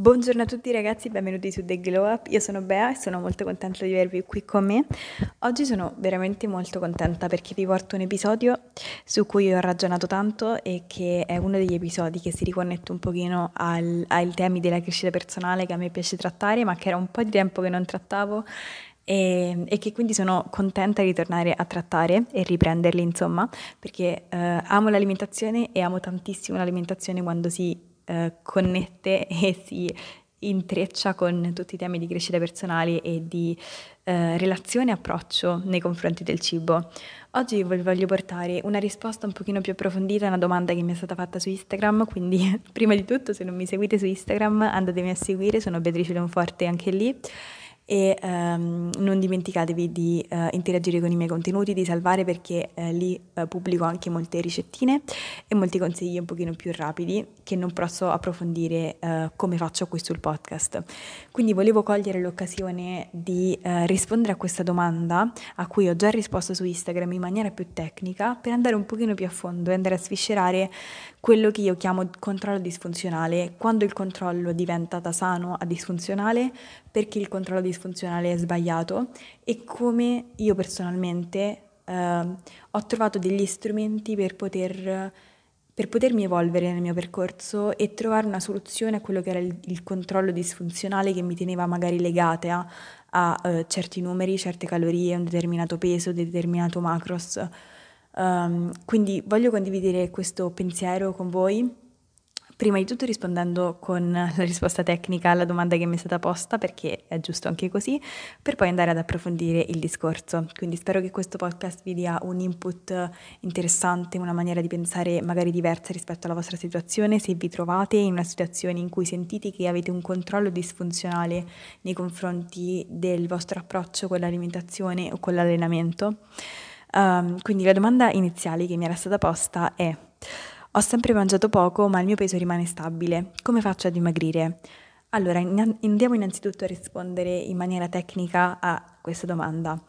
Buongiorno a tutti ragazzi, benvenuti su The Glow Up. Io sono Bea e sono molto contenta di avervi qui con me. Oggi sono veramente molto contenta perché vi porto un episodio su cui ho ragionato tanto e che è uno degli episodi che si riconnette un pochino al, ai temi della crescita personale che a me piace trattare, ma che era un po' di tempo che non trattavo e, e, che quindi sono contenta di tornare a trattare e riprenderli, insomma, perché eh, amo l'alimentazione e amo tantissimo l'alimentazione quando si eh, connette e si intreccia con tutti i temi di crescita personale e di eh, relazione e approccio nei confronti del cibo. Oggi vi voglio portare una risposta un pochino più approfondita a una domanda che mi è stata fatta su Instagram, quindi prima di tutto se non mi seguite su Instagram andatemi a seguire, sono Beatrice Leonforte anche lì e ehm, non dimenticatevi di eh, interagire con i miei contenuti, di salvare perché eh, lì eh, pubblico anche molte ricettine e molti consigli un pochino più rapidi che non posso approfondire eh, come faccio qui sul podcast. Quindi volevo cogliere l'occasione di eh, rispondere a questa domanda a cui ho già risposto su Instagram in maniera più tecnica per andare un pochino più a fondo e andare a sviscerare quello che io chiamo controllo disfunzionale, quando il controllo diventa da sano a disfunzionale, perché il controllo disfunzionale è sbagliato? E come io personalmente eh, ho trovato degli strumenti per, poter, per potermi evolvere nel mio percorso e trovare una soluzione a quello che era il, il controllo disfunzionale che mi teneva magari legata a, a uh, certi numeri, certe calorie, un determinato peso, determinato macros. Um, quindi voglio condividere questo pensiero con voi, prima di tutto rispondendo con la risposta tecnica alla domanda che mi è stata posta, perché è giusto anche così, per poi andare ad approfondire il discorso. Quindi spero che questo podcast vi dia un input interessante, una maniera di pensare magari diversa rispetto alla vostra situazione, se vi trovate in una situazione in cui sentite che avete un controllo disfunzionale nei confronti del vostro approccio con l'alimentazione o con l'allenamento. Um, quindi la domanda iniziale che mi era stata posta è: Ho sempre mangiato poco, ma il mio peso rimane stabile. Come faccio a dimagrire? Allora, andiamo innanzitutto a rispondere in maniera tecnica a questa domanda.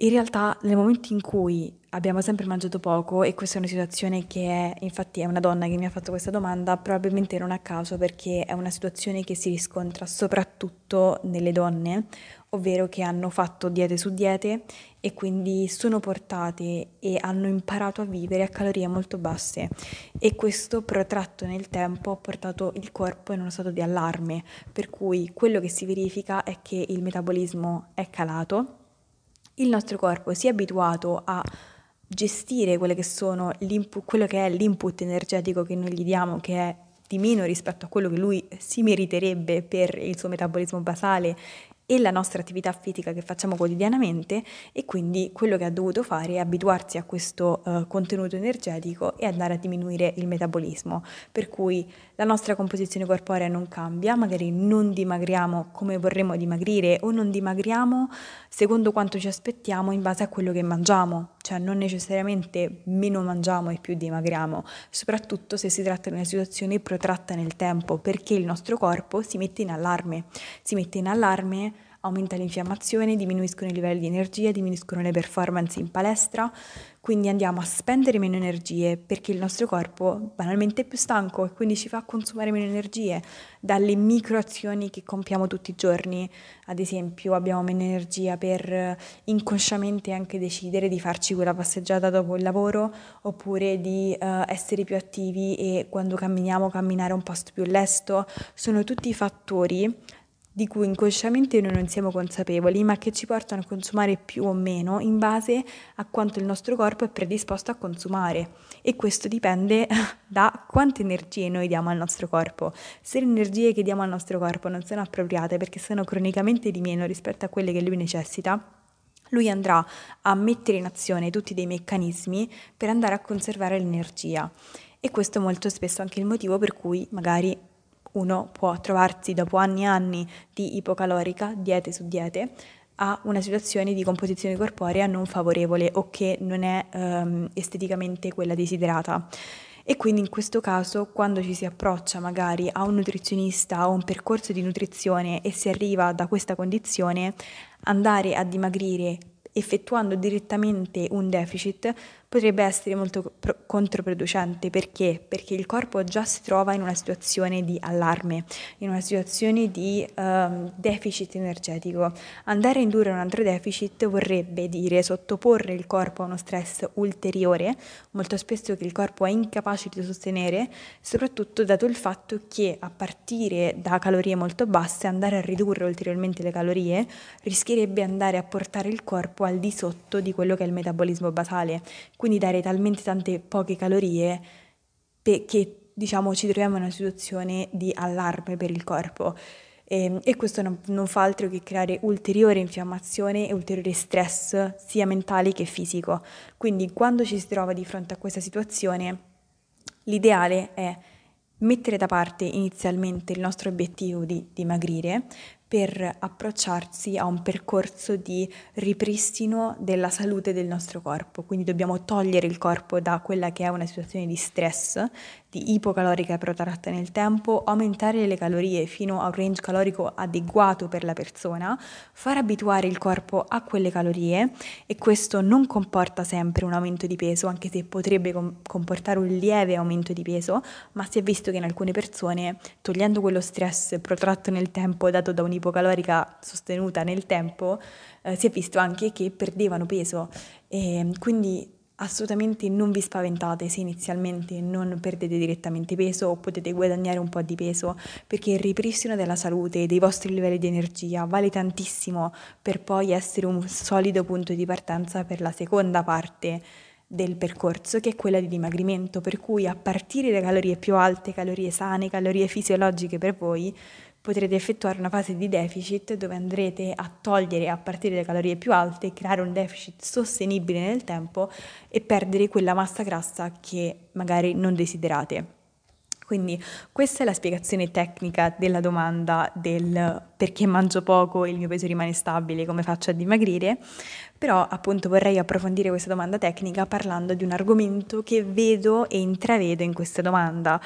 In realtà, nel momento in cui abbiamo sempre mangiato poco, e questa è una situazione che è, infatti è una donna che mi ha fatto questa domanda, probabilmente non a caso perché è una situazione che si riscontra soprattutto nelle donne, ovvero che hanno fatto diete su diete e quindi sono portate e hanno imparato a vivere a calorie molto basse. E questo protratto nel tempo ha portato il corpo in uno stato di allarme, per cui quello che si verifica è che il metabolismo è calato, il nostro corpo si è abituato a gestire che, quello che è l'input energetico che noi gli diamo, che è di meno rispetto a quello che lui si meriterebbe per il suo metabolismo basale e la nostra attività fisica che facciamo quotidianamente e quindi quello che ha dovuto fare è abituarsi a questo uh, contenuto energetico e andare a diminuire il metabolismo, per cui la nostra composizione corporea non cambia, magari non dimagriamo come vorremmo dimagrire o non dimagriamo secondo quanto ci aspettiamo in base a quello che mangiamo, cioè non necessariamente meno mangiamo e più dimagriamo, soprattutto se si tratta di una situazione protratta nel tempo, perché il nostro corpo si mette in allarme, si mette in allarme aumenta l'infiammazione, diminuiscono i livelli di energia, diminuiscono le performance in palestra, quindi andiamo a spendere meno energie perché il nostro corpo banalmente è più stanco e quindi ci fa consumare meno energie dalle microazioni che compiamo tutti i giorni. Ad esempio abbiamo meno energia per inconsciamente anche decidere di farci quella passeggiata dopo il lavoro oppure di uh, essere più attivi e quando camminiamo camminare un posto più lesto. Sono tutti fattori di cui inconsciamente noi non siamo consapevoli, ma che ci portano a consumare più o meno in base a quanto il nostro corpo è predisposto a consumare. E questo dipende da quante energie noi diamo al nostro corpo. Se le energie che diamo al nostro corpo non sono appropriate perché sono cronicamente di meno rispetto a quelle che lui necessita, lui andrà a mettere in azione tutti dei meccanismi per andare a conservare l'energia. E questo è molto spesso anche il motivo per cui magari uno può trovarsi dopo anni e anni di ipocalorica, diete su diete, a una situazione di composizione corporea non favorevole o che non è um, esteticamente quella desiderata. E quindi in questo caso, quando ci si approccia magari a un nutrizionista o un percorso di nutrizione e si arriva da questa condizione, andare a dimagrire effettuando direttamente un deficit potrebbe essere molto pro- controproducente. Perché? Perché il corpo già si trova in una situazione di allarme, in una situazione di um, deficit energetico. Andare a indurre un altro deficit vorrebbe dire sottoporre il corpo a uno stress ulteriore, molto spesso che il corpo è incapace di sostenere, soprattutto dato il fatto che a partire da calorie molto basse andare a ridurre ulteriormente le calorie rischierebbe andare a portare il corpo al di sotto di quello che è il metabolismo basale quindi dare talmente tante poche calorie che diciamo ci troviamo in una situazione di allarme per il corpo. E, ehm, e questo non, non, fa altro che creare ulteriore infiammazione e ulteriore stress sia mentale che fisico. Quindi quando ci si trova di fronte a questa situazione, l'ideale è mettere da parte inizialmente il nostro obiettivo di dimagrire, per approcciarsi a un percorso di ripristino della salute del nostro corpo. Quindi dobbiamo togliere il corpo da quella che è una situazione di stress, di ipocalorica protratta nel tempo, aumentare le calorie fino a un range calorico adeguato per la persona, far abituare il corpo a quelle calorie e questo non comporta sempre un aumento di peso, anche se potrebbe com- comportare un lieve aumento di peso, ma si è visto che in alcune persone, togliendo quello stress protratto nel tempo dato da un'ipocalorica sostenuta nel tempo, eh, si è visto anche che perdevano peso. E quindi Assolutamente non vi spaventate se inizialmente non perdete direttamente peso o potete guadagnare un po' di peso perché il ripristino della salute e dei vostri livelli di energia vale tantissimo per poi essere un solido punto di partenza per la seconda parte del percorso che è quella di dimagrimento per cui a partire da calorie più alte, calorie sane, calorie fisiologiche per voi potrete effettuare una fase di deficit dove andrete a togliere a partire dalle calorie più alte, creare un deficit sostenibile nel tempo e perdere quella massa grassa che magari non desiderate. Quindi questa è la spiegazione tecnica della domanda del perché mangio poco e il mio peso rimane stabile, come faccio a dimagrire, però appunto vorrei approfondire questa domanda tecnica parlando di un argomento che vedo e intravedo in questa domanda,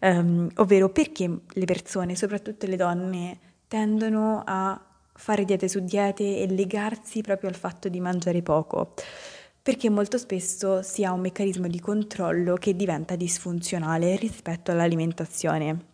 um, ovvero perché le persone, soprattutto le donne, tendono a fare diete su diete e legarsi proprio al fatto di mangiare poco perché molto spesso si ha un meccanismo di controllo che diventa disfunzionale rispetto all'alimentazione.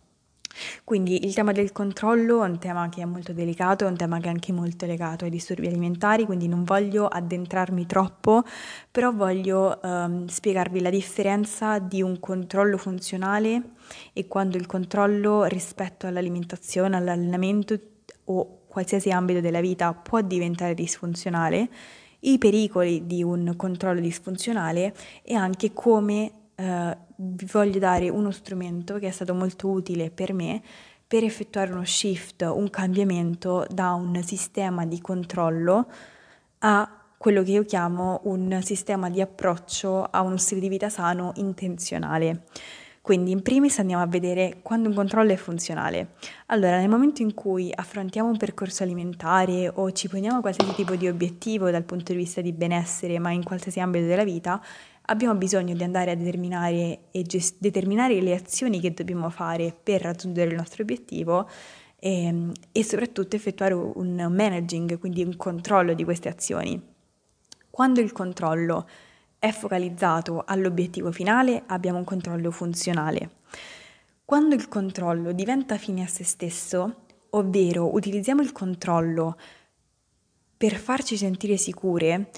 Quindi il tema del controllo è un tema che è molto delicato, è un tema che è anche molto legato ai disturbi alimentari, quindi non voglio addentrarmi troppo, però voglio um, spiegarvi la differenza di un controllo funzionale e quando il controllo rispetto all'alimentazione, all'allenamento o qualsiasi ambito della vita può diventare disfunzionale i pericoli di un controllo disfunzionale e anche come eh, vi voglio dare uno strumento che è stato molto utile per me per effettuare uno shift, un cambiamento da un sistema di controllo a quello che io chiamo un sistema di approccio a uno stile di vita sano intenzionale. Quindi in primis andiamo a vedere quando un controllo è funzionale. Allora, nel momento in cui affrontiamo un percorso alimentare o ci poniamo qualsiasi tipo di obiettivo dal punto di vista di benessere, ma in qualsiasi ambito della vita, abbiamo bisogno di andare a determinare, gest- determinare le azioni che dobbiamo fare per raggiungere il nostro obiettivo e, ehm, e soprattutto effettuare un managing, quindi un controllo di queste azioni. Quando il controllo è focalizzato all'obiettivo finale, abbiamo un controllo funzionale. Quando il controllo diventa fine a se stesso, ovvero utilizziamo il controllo per farci sentire sicure,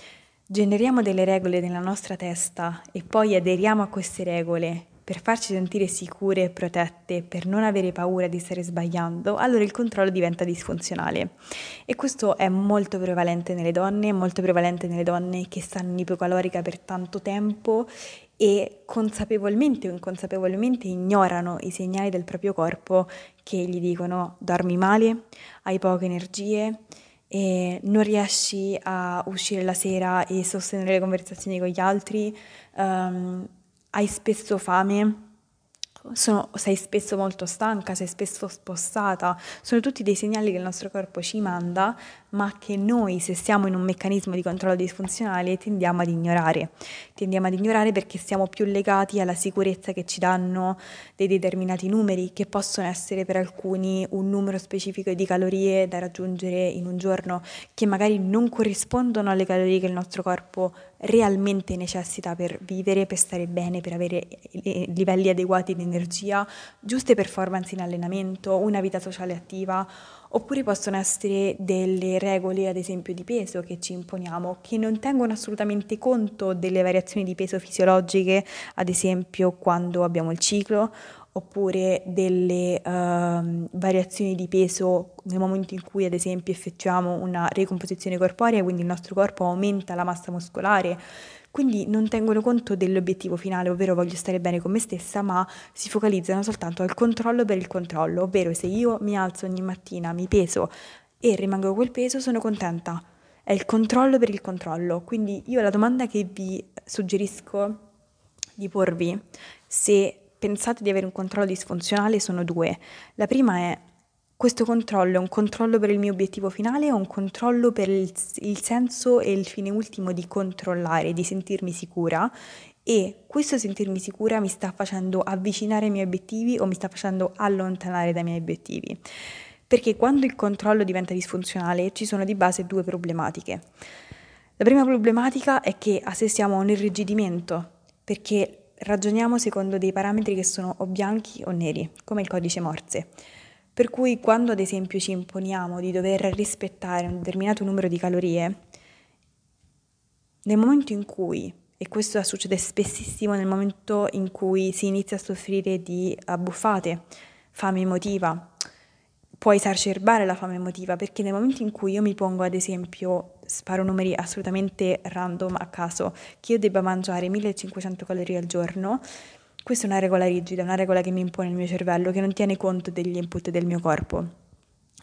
generiamo delle regole nella nostra testa e poi aderiamo a queste regole per farci sentire sicure e protette, per non avere paura di stare sbagliando, allora il controllo diventa disfunzionale. E questo è molto prevalente nelle donne, molto prevalente nelle donne che stanno in ipocalorica per tanto tempo e consapevolmente o inconsapevolmente ignorano i segnali del proprio corpo che gli dicono dormi male, hai poche energie, non riesci a uscire la sera e sostenere le conversazioni con gli altri, um, hai spesso fame, sono, sei spesso molto stanca, sei spesso spostata, sono tutti dei segnali che il nostro corpo ci manda, ma che noi, se siamo in un meccanismo di controllo disfunzionale, tendiamo ad ignorare. Tendiamo ad ignorare perché siamo più legati alla sicurezza che ci danno dei determinati numeri, che possono essere per alcuni un numero specifico di calorie da raggiungere in un giorno, che magari non corrispondono alle calorie che il nostro corpo realmente necessita per vivere, per stare bene, per avere livelli adeguati di energia, giuste performance in allenamento, una vita sociale attiva, oppure possono essere delle regole, ad esempio, di peso che ci imponiamo, che non tengono assolutamente conto delle variazioni di peso fisiologiche, ad esempio quando abbiamo il ciclo, oppure delle uh, variazioni di peso nel momento in cui ad esempio effettuiamo una ricomposizione corporea, quindi il nostro corpo aumenta la massa muscolare, quindi non tengono conto dell'obiettivo finale, ovvero voglio stare bene con me stessa, ma si focalizzano soltanto al controllo per il controllo, ovvero se io mi alzo ogni mattina, mi peso e rimango quel peso, sono contenta. È il controllo per il controllo. Quindi io la domanda che vi suggerisco di porvi se pensate di avere un controllo disfunzionale sono due. La prima è questo controllo è un controllo per il mio obiettivo finale o un controllo per il, il, senso e il fine ultimo di controllare, di sentirmi sicura e questo sentirmi sicura mi sta facendo avvicinare ai miei obiettivi o mi sta facendo allontanare dai miei obiettivi. Perché quando il controllo diventa disfunzionale ci sono di base due problematiche. La prima problematica è che assistiamo a un irrigidimento, perché ragioniamo secondo dei parametri che sono o bianchi o neri, come il codice Morse. Per cui quando ad esempio ci imponiamo di dover rispettare un determinato numero di calorie, nel momento in cui, e questo succede spessissimo nel momento in cui si inizia a soffrire di abbuffate, fame emotiva, può esacerbare la fame emotiva perché nel momento in cui io mi pongo ad esempio, sparo numeri assolutamente random a caso, che io debba mangiare 1500 calorie al giorno, questa è una regola rigida, una regola che mi impone il mio cervello, che non tiene conto degli input del mio corpo.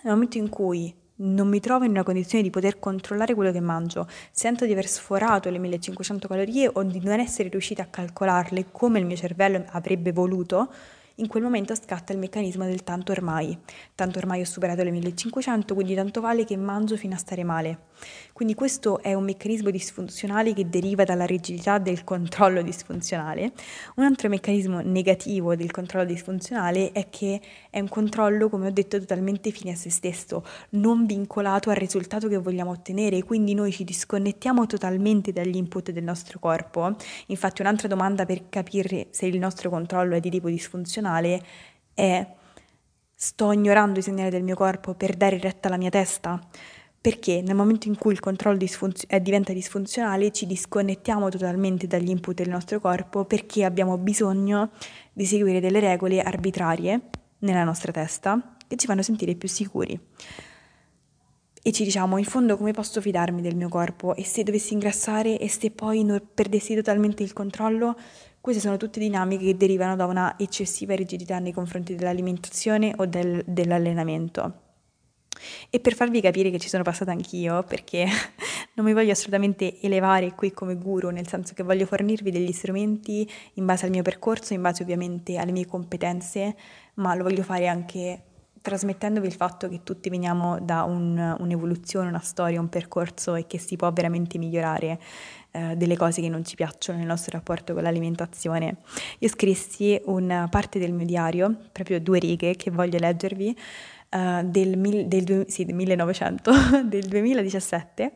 Nel momento in cui non mi trovo in una condizione di poter controllare quello che mangio, sento di aver sforato le 1500 calorie o di non essere riuscita a calcolarle come il mio cervello avrebbe voluto, in quel momento scatta il meccanismo del tanto ormai. Tanto ormai ho superato le 1500, quindi tanto vale che mangio fino a stare male. Quindi questo è un meccanismo disfunzionale che deriva dalla rigidità del controllo disfunzionale. Un altro meccanismo negativo del controllo disfunzionale è che è un controllo, come ho detto, totalmente fine a se stesso, non vincolato al risultato che vogliamo ottenere, quindi noi ci disconnettiamo totalmente dagli input del nostro corpo. Infatti un'altra domanda per capire se il nostro controllo è di tipo disfunzionale è sto ignorando i segnali del mio corpo per dare retta alla mia testa? perché nel momento in cui il controllo disfunz- eh, diventa disfunzionale ci disconnettiamo totalmente dagli input del nostro corpo perché abbiamo bisogno di seguire delle regole arbitrarie nella nostra testa che ci fanno sentire più sicuri. E ci diciamo, in fondo, come posso fidarmi del mio corpo? E se dovessi ingrassare e se poi perdessi totalmente il controllo? Queste sono tutte dinamiche che derivano da una eccessiva rigidità nei confronti dell'alimentazione o del, dell'allenamento. E per farvi capire che ci sono passata anch'io, perché non mi voglio assolutamente elevare qui come guru, nel senso che voglio fornirvi degli strumenti in base al mio percorso, in base ovviamente alle mie competenze, ma lo voglio fare anche trasmettendovi il fatto che tutti veniamo da un, un'evoluzione, una storia, un percorso e che si può veramente migliorare eh, delle cose che non ci piacciono nel nostro rapporto con l'alimentazione. Io scrissi una parte del mio diario, proprio due righe che voglio leggervi, uh, del, mil, del, sì, del 1900, del 2017,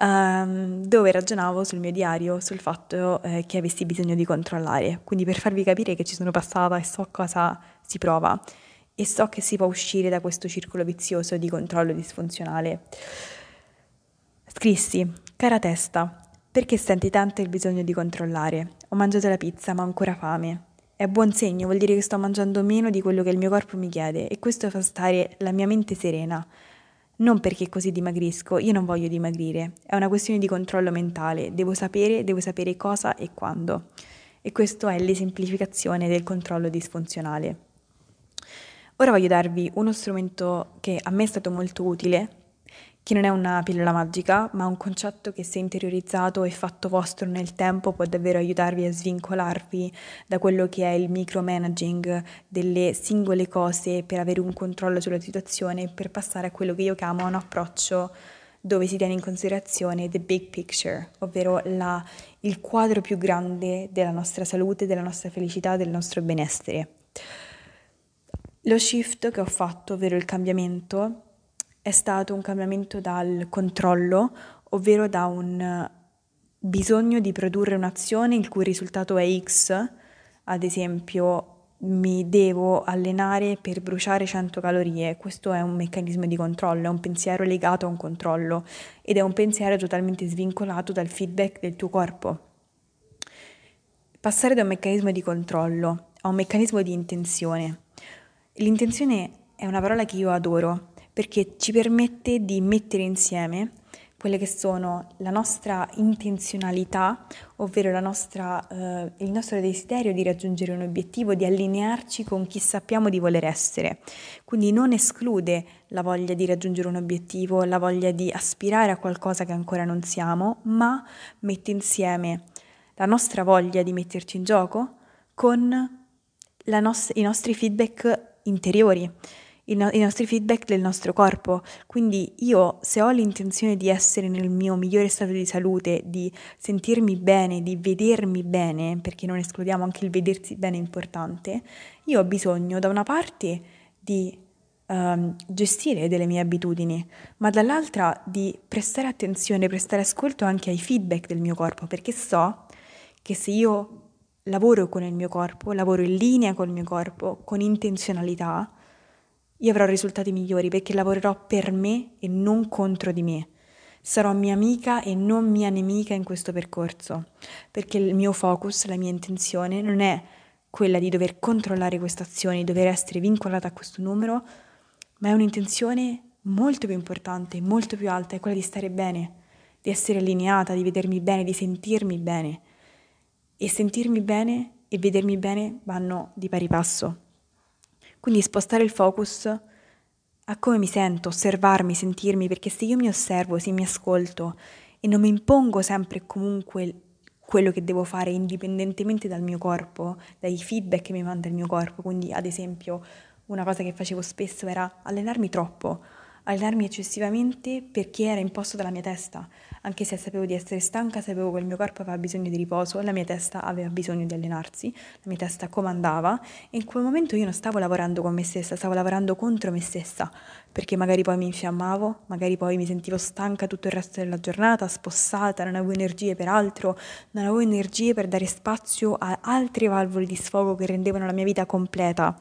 um, ehm, dove ragionavo sul mio diario sul fatto eh, che avessi bisogno di controllare. Quindi per farvi capire che ci sono passata e so cosa si prova e so che si può uscire da questo circolo vizioso di controllo disfunzionale. Scrissi, cara testa, perché senti tanto il bisogno di controllare? Ho mangiato la pizza ma ho ancora fame. È buon segno, vuol dire che sto mangiando meno di quello che il mio corpo mi chiede e questo fa stare la mia mente serena. Non perché così dimagrisco, io non voglio dimagrire, è una questione di controllo mentale, devo sapere, devo sapere cosa e quando. E questo è l'esemplificazione del controllo disfunzionale. Ora voglio darvi uno strumento che a me è stato molto utile che non è una pillola magica, ma un concetto che se interiorizzato e fatto vostro nel tempo può davvero aiutarvi a svincolarvi da quello che è il micromanaging delle singole cose per avere un controllo sulla situazione, per passare a quello che io chiamo un approccio dove si tiene in considerazione the big picture, ovvero la, il quadro più grande della nostra salute, della nostra felicità, del nostro benessere. Lo shift che ho fatto, ovvero il cambiamento, è stato un cambiamento dal controllo, ovvero da un bisogno di produrre un'azione il cui risultato è X, ad esempio mi devo allenare per bruciare 100 calorie, questo è un meccanismo di controllo, è un pensiero legato a un controllo ed è un pensiero totalmente svincolato dal feedback del tuo corpo. Passare da un meccanismo di controllo a un meccanismo di intenzione. L'intenzione è una parola che io adoro perché ci permette di mettere insieme quelle che sono la nostra intenzionalità, ovvero nostra, eh, il nostro desiderio di raggiungere un obiettivo, di allinearci con chi sappiamo di voler essere. Quindi non esclude la voglia di raggiungere un obiettivo, la voglia di aspirare a qualcosa che ancora non siamo, ma mette insieme la nostra voglia di metterci in gioco con nos- i nostri feedback interiori no- i nostri feedback del nostro corpo. Quindi io se ho l'intenzione di essere nel mio migliore stato di salute, di sentirmi bene, di vedermi bene, perché non escludiamo anche il vedersi bene importante, io ho bisogno da una parte di um, gestire delle mie abitudini, ma dall'altra di prestare attenzione, prestare ascolto anche ai feedback del mio corpo, perché so che se io lavoro con il mio corpo, lavoro in linea con il mio corpo, con intenzionalità, io avrò risultati migliori perché lavorerò per me e non contro di me. Sarò mia amica e non mia nemica in questo percorso, perché il mio focus, la mia intenzione non è quella di dover controllare queste azioni, di dover essere vincolata a questo numero, ma è un'intenzione molto più importante, molto più alta, è quella di stare bene, di essere allineata, di vedermi bene, di sentirmi bene. E sentirmi bene e vedermi bene vanno di pari passo. Quindi spostare il focus a come mi sento, osservarmi, sentirmi, perché se io mi osservo, se mi ascolto e non mi impongo sempre e comunque quello che devo fare indipendentemente dal mio corpo, dai feedback che mi manda il mio corpo, quindi ad esempio una cosa che facevo spesso era allenarmi troppo, allenarmi eccessivamente perché era imposto dalla mia testa, anche se sapevo di essere stanca, sapevo che il mio corpo aveva bisogno di riposo, la mia testa aveva bisogno di allenarsi, la mia testa comandava e in quel momento io non stavo lavorando con me stessa, stavo lavorando contro me stessa, perché magari poi mi infiammavo, magari poi mi sentivo stanca tutto il resto della giornata, spossata, non avevo energie per altro, non avevo energie per dare spazio a altre valvole di sfogo che rendevano la mia vita completa.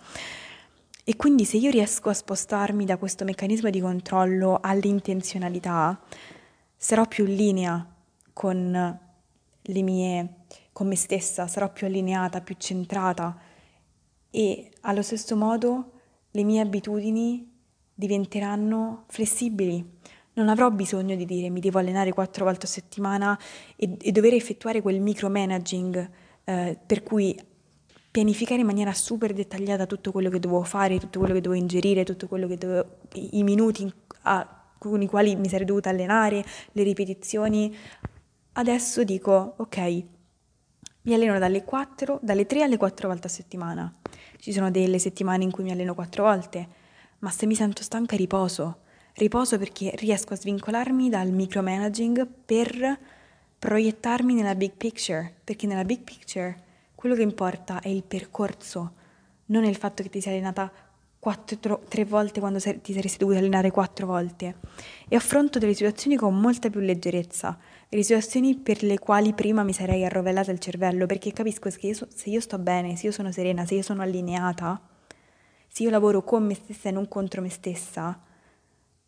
E quindi se io riesco a spostarmi da questo meccanismo di controllo all'intenzionalità, sarò più in linea con le mie, con me stessa, sarò più allineata, più centrata e allo stesso modo le mie abitudini diventeranno flessibili. Non avrò bisogno di dire mi devo allenare quattro volte a settimana e, e dover effettuare quel micromanaging eh, per cui pianificare in maniera super dettagliata tutto quello che dovevo fare, tutto quello che dovevo ingerire, tutto quello che dovevo, i minuti a, con i quali mi sarei dovuta allenare, le ripetizioni. Adesso dico, ok, mi alleno dalle 4, dalle 3 alle 4 volte a settimana. Ci sono delle settimane in cui mi alleno 4 volte, ma se mi sento stanca riposo. Riposo perché riesco a svincolarmi dal micromanaging per proiettarmi nella big picture, perché nella big picture quello che importa è il percorso, non il fatto che ti sei allenata quattro, tre volte quando ti saresti dovuta allenare quattro volte. E affronto delle situazioni con molta più leggerezza, delle situazioni per le quali prima mi sarei arrovellata il cervello, perché capisco che io so, se io sto bene, se io sono serena, se io sono allineata, se io lavoro con me stessa e non contro me stessa,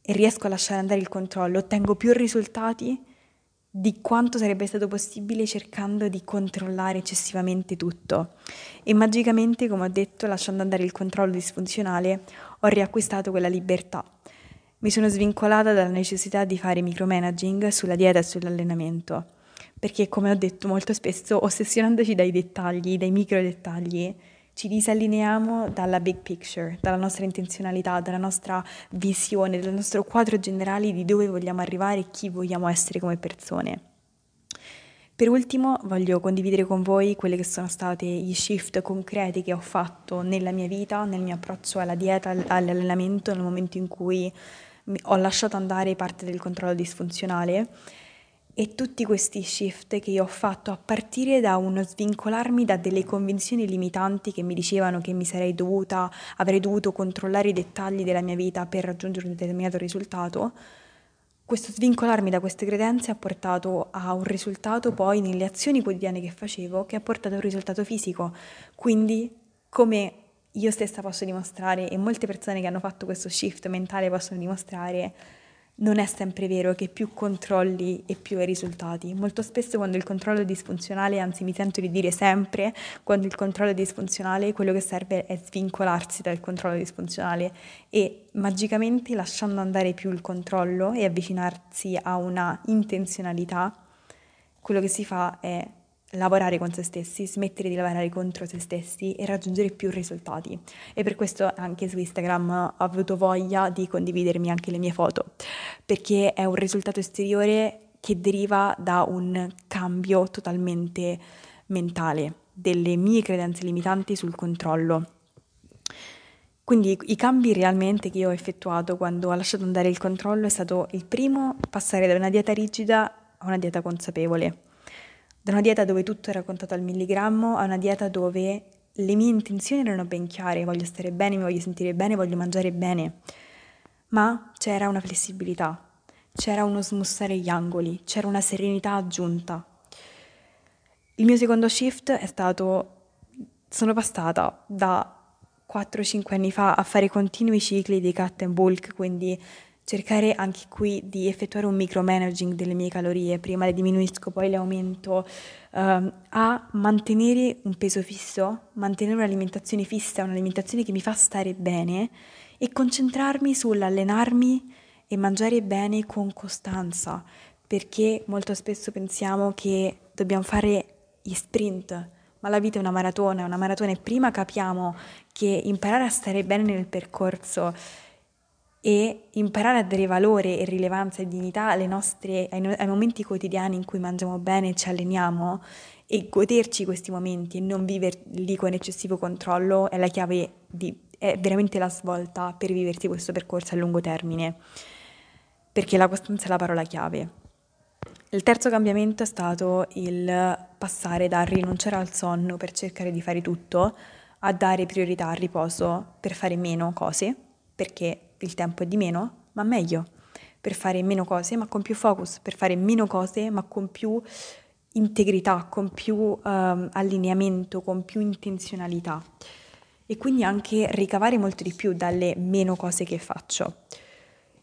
e riesco a lasciare andare il controllo, ottengo più risultati di quanto sarebbe stato possibile cercando di controllare eccessivamente tutto. E magicamente, come ho detto, lasciando andare il controllo disfunzionale, ho riacquistato quella libertà. Mi sono svincolata dalla necessità di fare micromanaging sulla dieta e sull'allenamento, perché come ho detto molto spesso, ossessionandoci dai dettagli, dai micro dettagli, ci disallineiamo dalla big picture, dalla nostra intenzionalità, dalla nostra visione, dal nostro quadro generale di dove vogliamo arrivare e chi vogliamo essere come persone. Per ultimo voglio condividere con voi quelli che sono stati gli shift concreti che ho fatto nella mia vita, nel mio approccio alla dieta, all'allenamento, nel momento in cui ho lasciato andare parte del controllo disfunzionale e tutti questi shift che io ho fatto a partire da uno svincolarmi da delle convinzioni limitanti che mi dicevano che mi sarei dovuta, avrei dovuto controllare i dettagli della mia vita per raggiungere un determinato risultato, questo svincolarmi da queste credenze ha portato a un risultato poi nelle azioni quotidiane che facevo che ha portato a un risultato fisico. Quindi, come io stessa posso dimostrare e molte persone che hanno fatto questo shift mentale possono dimostrare, non è sempre vero che più controlli e più hai risultati. Molto spesso quando il controllo è disfunzionale, anzi mi sento di dire sempre, quando il controllo è disfunzionale, quello che serve è svincolarsi dal controllo disfunzionale e magicamente lasciando andare più il controllo e avvicinarsi a una intenzionalità, quello che si fa è lavorare con se stessi, smettere di lavorare contro se stessi e raggiungere più risultati. E per questo anche su Instagram ho avuto voglia di condividermi anche le mie foto, perché è un risultato esteriore che deriva da un cambio totalmente mentale delle mie credenze limitanti sul controllo. Quindi i cambi realmente che io ho effettuato quando ho lasciato andare il controllo è stato il primo passare da una dieta rigida a una dieta consapevole da una dieta dove tutto era contato al milligrammo a una dieta dove le mie intenzioni erano ben chiare, voglio stare bene, mi voglio sentire bene, voglio mangiare bene, ma c'era una flessibilità, c'era uno smussare gli angoli, c'era una serenità aggiunta. Il mio secondo shift è stato, sono passata da 4-5 anni fa a fare continui cicli di cut and bulk, quindi cercare anche qui di effettuare un micromanaging delle mie calorie, prima le diminuisco, poi le aumento, uh, a mantenere un peso fisso, mantenere un'alimentazione fissa, un'alimentazione che mi fa stare bene e concentrarmi sull'allenarmi e mangiare bene con costanza, perché molto spesso pensiamo che dobbiamo fare gli sprint, ma la vita è una maratona, è una maratona e prima capiamo che imparare a stare bene nel percorso e imparare a dare valore e rilevanza e dignità nostre, ai, ai, momenti quotidiani in cui mangiamo bene e ci alleniamo e goderci questi momenti e non viverli con eccessivo controllo è la chiave di, è veramente la svolta per viversi questo percorso a lungo termine, perché la costanza è la parola chiave. Il terzo cambiamento è stato il passare da rinunciare al sonno per cercare di fare tutto a dare priorità al riposo per fare meno cose, perché il tempo è di meno, ma meglio, per fare meno cose ma con più focus, per fare meno cose ma con più integrità, con più um, allineamento, con più intenzionalità e quindi anche ricavare molto di più dalle meno cose che faccio.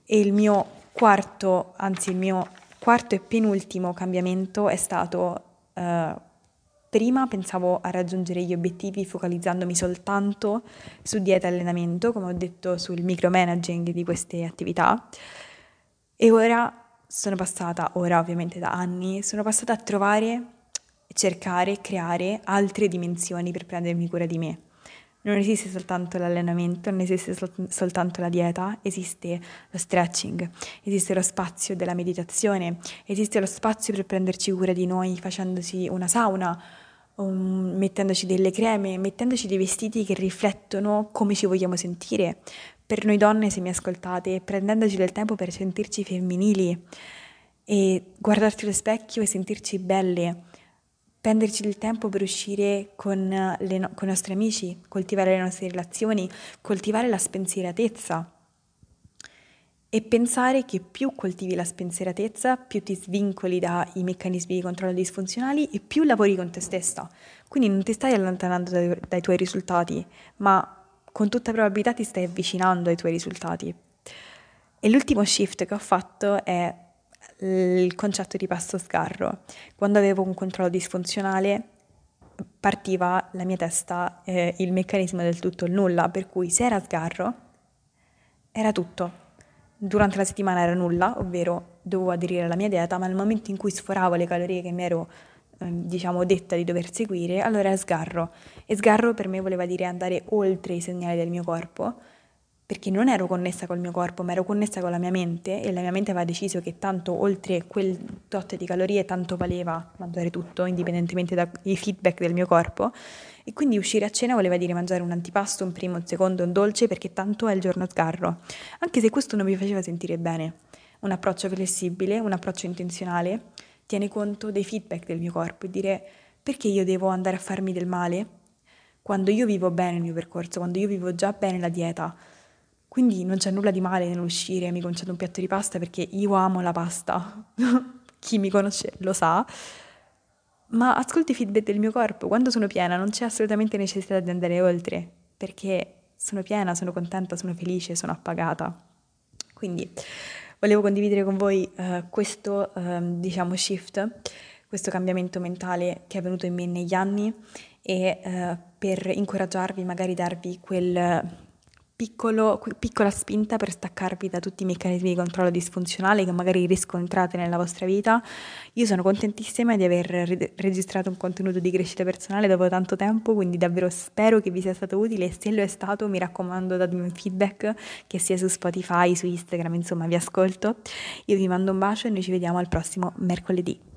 E il mio quarto, anzi il mio quarto e penultimo cambiamento è stato uh, Prima pensavo a raggiungere gli obiettivi focalizzandomi soltanto su dieta e allenamento, come ho detto sul micromanaging di queste attività. E ora sono passata, ora ovviamente da anni, sono passata a trovare, cercare, creare altre dimensioni per prendermi cura di me. Non esiste soltanto l'allenamento, non esiste sol- soltanto la dieta, esiste lo stretching, esiste lo spazio della meditazione, esiste lo spazio per prenderci cura di noi facendosi una sauna, um, mettendoci delle creme, mettendoci dei vestiti che riflettono come ci vogliamo sentire. Per noi donne, se mi ascoltate, prendendoci del tempo per sentirci femminili e guardarci allo specchio e sentirci belle, prenderci del tempo per uscire con, no- con i nostri amici, coltivare le nostre relazioni, coltivare la spensieratezza e pensare che più coltivi la spensieratezza, più ti svincoli dai meccanismi di controllo disfunzionali e più lavori con te stessa. Quindi non ti stai allontanando dai, dai tuoi risultati, ma con tutta probabilità ti stai avvicinando ai tuoi risultati. E l'ultimo shift che ho fatto è il concetto di passo sgarro. Quando avevo un controllo disfunzionale partiva la mia testa eh, il meccanismo del tutto il nulla, per cui se era sgarro era tutto, durante la settimana era nulla, ovvero dovevo aderire alla mia dieta, ma nel momento in cui sforavo le calorie che mi ero eh, diciamo detta di dover seguire, allora sgarro. E sgarro per me voleva dire andare oltre i segnali del mio corpo, perché non ero connessa col mio corpo, ma ero connessa con la mia mente e la mia mente aveva deciso che tanto oltre quel tot di calorie tanto valeva mangiare tutto, indipendentemente dai feedback del mio corpo. E quindi uscire a cena voleva dire mangiare un antipasto, un primo, un secondo, un dolce perché tanto è il giorno sgarro, anche se questo non mi faceva sentire bene. Un approccio flessibile, un approccio intenzionale, tiene conto dei feedback del mio corpo e dire perché io devo andare a farmi del male? Quando io vivo bene il mio percorso, quando io vivo già bene la dieta, Quindi non c'è nulla di male nell'uscire e mi concede un piatto di pasta perché io amo la pasta. Chi mi conosce lo sa. Ma ascolto i feedback del mio corpo. Quando sono piena non c'è assolutamente necessità di andare oltre perché sono piena, sono contenta, sono felice, sono appagata. Quindi volevo condividere con voi uh, questo, uh, diciamo, shift, questo cambiamento mentale che è venuto in me negli anni e uh, per incoraggiarvi, magari darvi quel piccolo, piccola spinta per staccarvi da tutti i meccanismi di controllo disfunzionali che magari riscontrate nella vostra vita. Io sono contentissima di aver re- registrato un contenuto di crescita personale dopo tanto tempo, quindi davvero spero che vi sia stato utile e se lo è stato mi raccomando datemi un feedback che sia su Spotify, su Instagram, insomma vi ascolto. Io vi mando un bacio e noi ci vediamo al prossimo mercoledì.